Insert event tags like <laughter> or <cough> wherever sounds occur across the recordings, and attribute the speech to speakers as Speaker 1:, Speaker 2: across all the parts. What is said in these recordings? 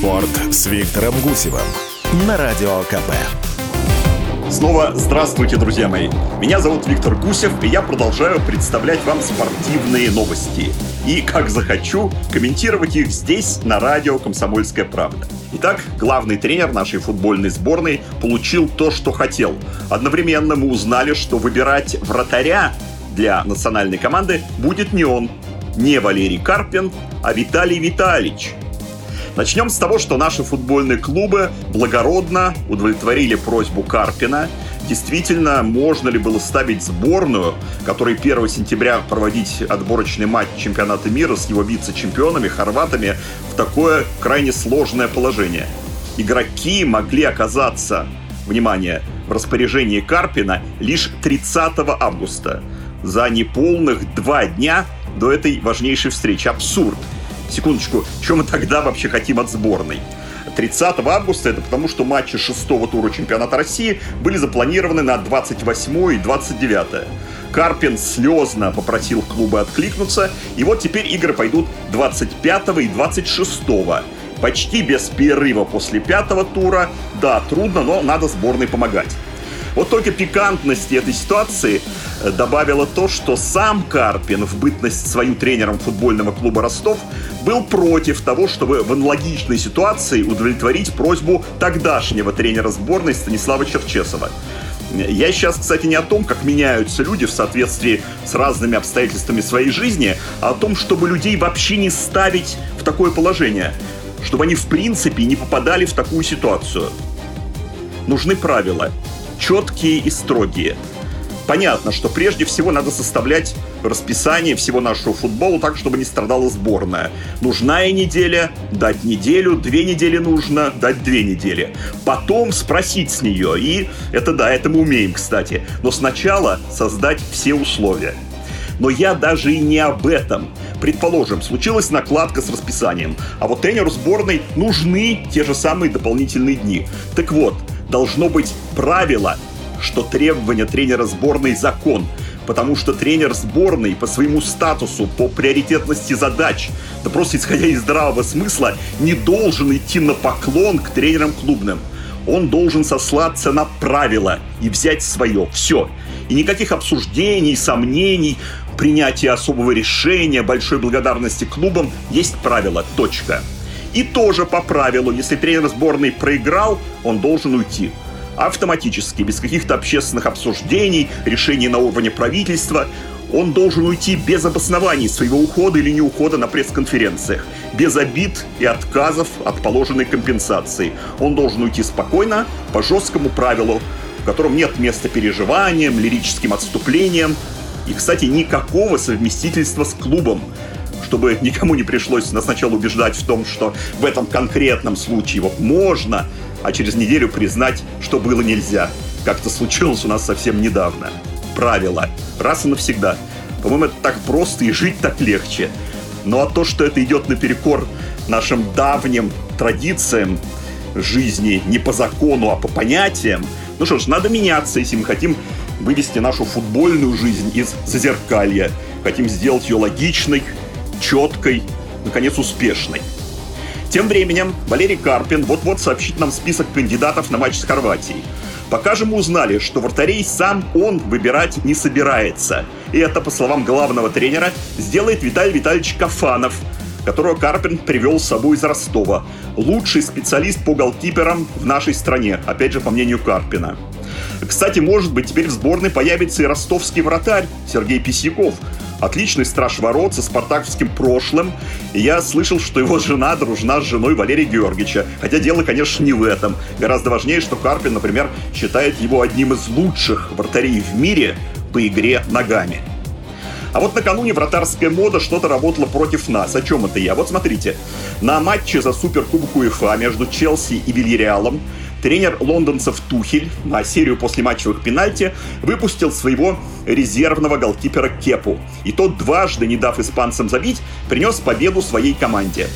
Speaker 1: Спорт с Виктором Гусевым на Радио КП.
Speaker 2: Снова здравствуйте, друзья мои. Меня зовут Виктор Гусев, и я продолжаю представлять вам спортивные новости. И, как захочу, комментировать их здесь, на радио «Комсомольская правда». Итак, главный тренер нашей футбольной сборной получил то, что хотел. Одновременно мы узнали, что выбирать вратаря для национальной команды будет не он, не Валерий Карпин, а Виталий Витальевич – Начнем с того, что наши футбольные клубы благородно удовлетворили просьбу Карпина. Действительно, можно ли было ставить сборную, которой 1 сентября проводить отборочный матч чемпионата мира с его вице-чемпионами, хорватами, в такое крайне сложное положение? Игроки могли оказаться, внимание, в распоряжении Карпина лишь 30 августа, за неполных два дня до этой важнейшей встречи. Абсурд. Секундочку, <laughs> что мы тогда вообще хотим от сборной? 30 августа, это потому, что матчи шестого тура чемпионата России были запланированы на 28 и 29. Карпин слезно попросил клубы откликнуться, и вот теперь игры пойдут 25 и 26 почти без перерыва после пятого тура. Да, трудно, но надо сборной помогать. Вот только пикантности этой ситуации э, добавило то, что сам Карпин в бытность свою тренером футбольного клуба «Ростов» был против того, чтобы в аналогичной ситуации удовлетворить просьбу тогдашнего тренера сборной Станислава Черчесова. Я сейчас, кстати, не о том, как меняются люди в соответствии с разными обстоятельствами своей жизни, а о том, чтобы людей вообще не ставить в такое положение, чтобы они в принципе не попадали в такую ситуацию. Нужны правила четкие и строгие. Понятно, что прежде всего надо составлять расписание всего нашего футбола так, чтобы не страдала сборная. Нужная неделя, дать неделю, две недели нужно, дать две недели. Потом спросить с нее, и это да, это мы умеем, кстати. Но сначала создать все условия. Но я даже и не об этом. Предположим, случилась накладка с расписанием, а вот тренеру сборной нужны те же самые дополнительные дни. Так вот, должно быть правило, что требования тренера сборной – закон, потому что тренер сборной по своему статусу, по приоритетности задач, да просто исходя из здравого смысла, не должен идти на поклон к тренерам клубным. Он должен сослаться на правила и взять свое. Все. И никаких обсуждений, сомнений, принятия особого решения, большой благодарности клубам. Есть правило. Точка. И тоже по правилу, если тренер сборной проиграл, он должен уйти. Автоматически, без каких-то общественных обсуждений, решений на уровне правительства, он должен уйти без обоснований своего ухода или не ухода на пресс-конференциях, без обид и отказов от положенной компенсации. Он должен уйти спокойно, по жесткому правилу, в котором нет места переживаниям, лирическим отступлениям и, кстати, никакого совместительства с клубом чтобы никому не пришлось нас сначала убеждать в том, что в этом конкретном случае вот можно, а через неделю признать, что было нельзя. Как это случилось у нас совсем недавно. Правило. Раз и навсегда. По-моему, это так просто и жить так легче. Ну а то, что это идет наперекор нашим давним традициям жизни не по закону, а по понятиям, ну что ж, надо меняться, если мы хотим вывести нашу футбольную жизнь из зазеркалья. Хотим сделать ее логичной, четкой, наконец, успешной. Тем временем Валерий Карпин вот-вот сообщит нам список кандидатов на матч с Хорватией. Пока же мы узнали, что вратарей сам он выбирать не собирается. И это, по словам главного тренера, сделает Виталий Витальевич Кафанов, которого Карпин привел с собой из Ростова. Лучший специалист по голкиперам в нашей стране, опять же, по мнению Карпина. Кстати, может быть, теперь в сборной появится и ростовский вратарь Сергей Писяков, отличный страж ворот со спартаковским прошлым. И я слышал, что его жена дружна с женой Валерия Георгиевича. Хотя дело, конечно, не в этом. Гораздо важнее, что Карпин, например, считает его одним из лучших вратарей в мире по игре ногами. А вот накануне вратарская мода что-то работала против нас. О чем это я? Вот смотрите. На матче за Суперкубок УЕФА между Челси и Вильяреалом тренер лондонцев Тухель на серию после матчевых пенальти выпустил своего резервного голкипера Кепу. И тот дважды, не дав испанцам забить, принес победу своей команде.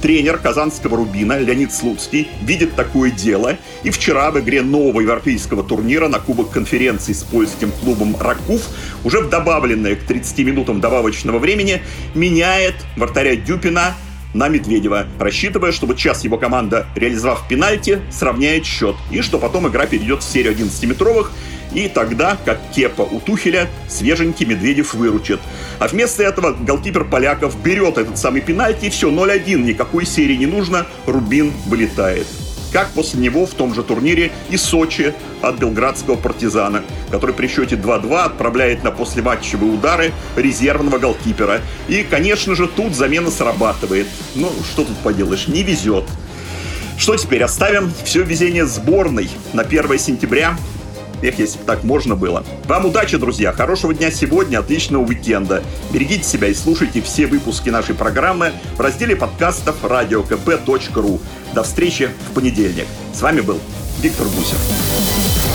Speaker 2: Тренер казанского «Рубина» Леонид Слуцкий видит такое дело и вчера в игре нового европейского турнира на Кубок конференции с польским клубом «Ракуф» уже в добавленное к 30 минутам добавочного времени меняет вратаря Дюпина на Медведева, рассчитывая, что вот сейчас его команда, реализовав пенальти, сравняет счет, и что потом игра перейдет в серию 11-метровых, и тогда, как кепа у Тухеля, свеженький Медведев выручит. А вместо этого голкипер поляков берет этот самый пенальти, и все, 0-1, никакой серии не нужно, Рубин вылетает как после него в том же турнире и Сочи от белградского партизана, который при счете 2-2 отправляет на послематчевые удары резервного голкипера. И, конечно же, тут замена срабатывает. Ну, что тут поделаешь, не везет. Что теперь, оставим все везение сборной на 1 сентября Эх, если бы так можно было. Вам удачи, друзья. Хорошего дня сегодня, отличного уикенда. Берегите себя и слушайте все выпуски нашей программы в разделе подкастов radiokp.ru. До встречи в понедельник. С вами был Виктор Гусев.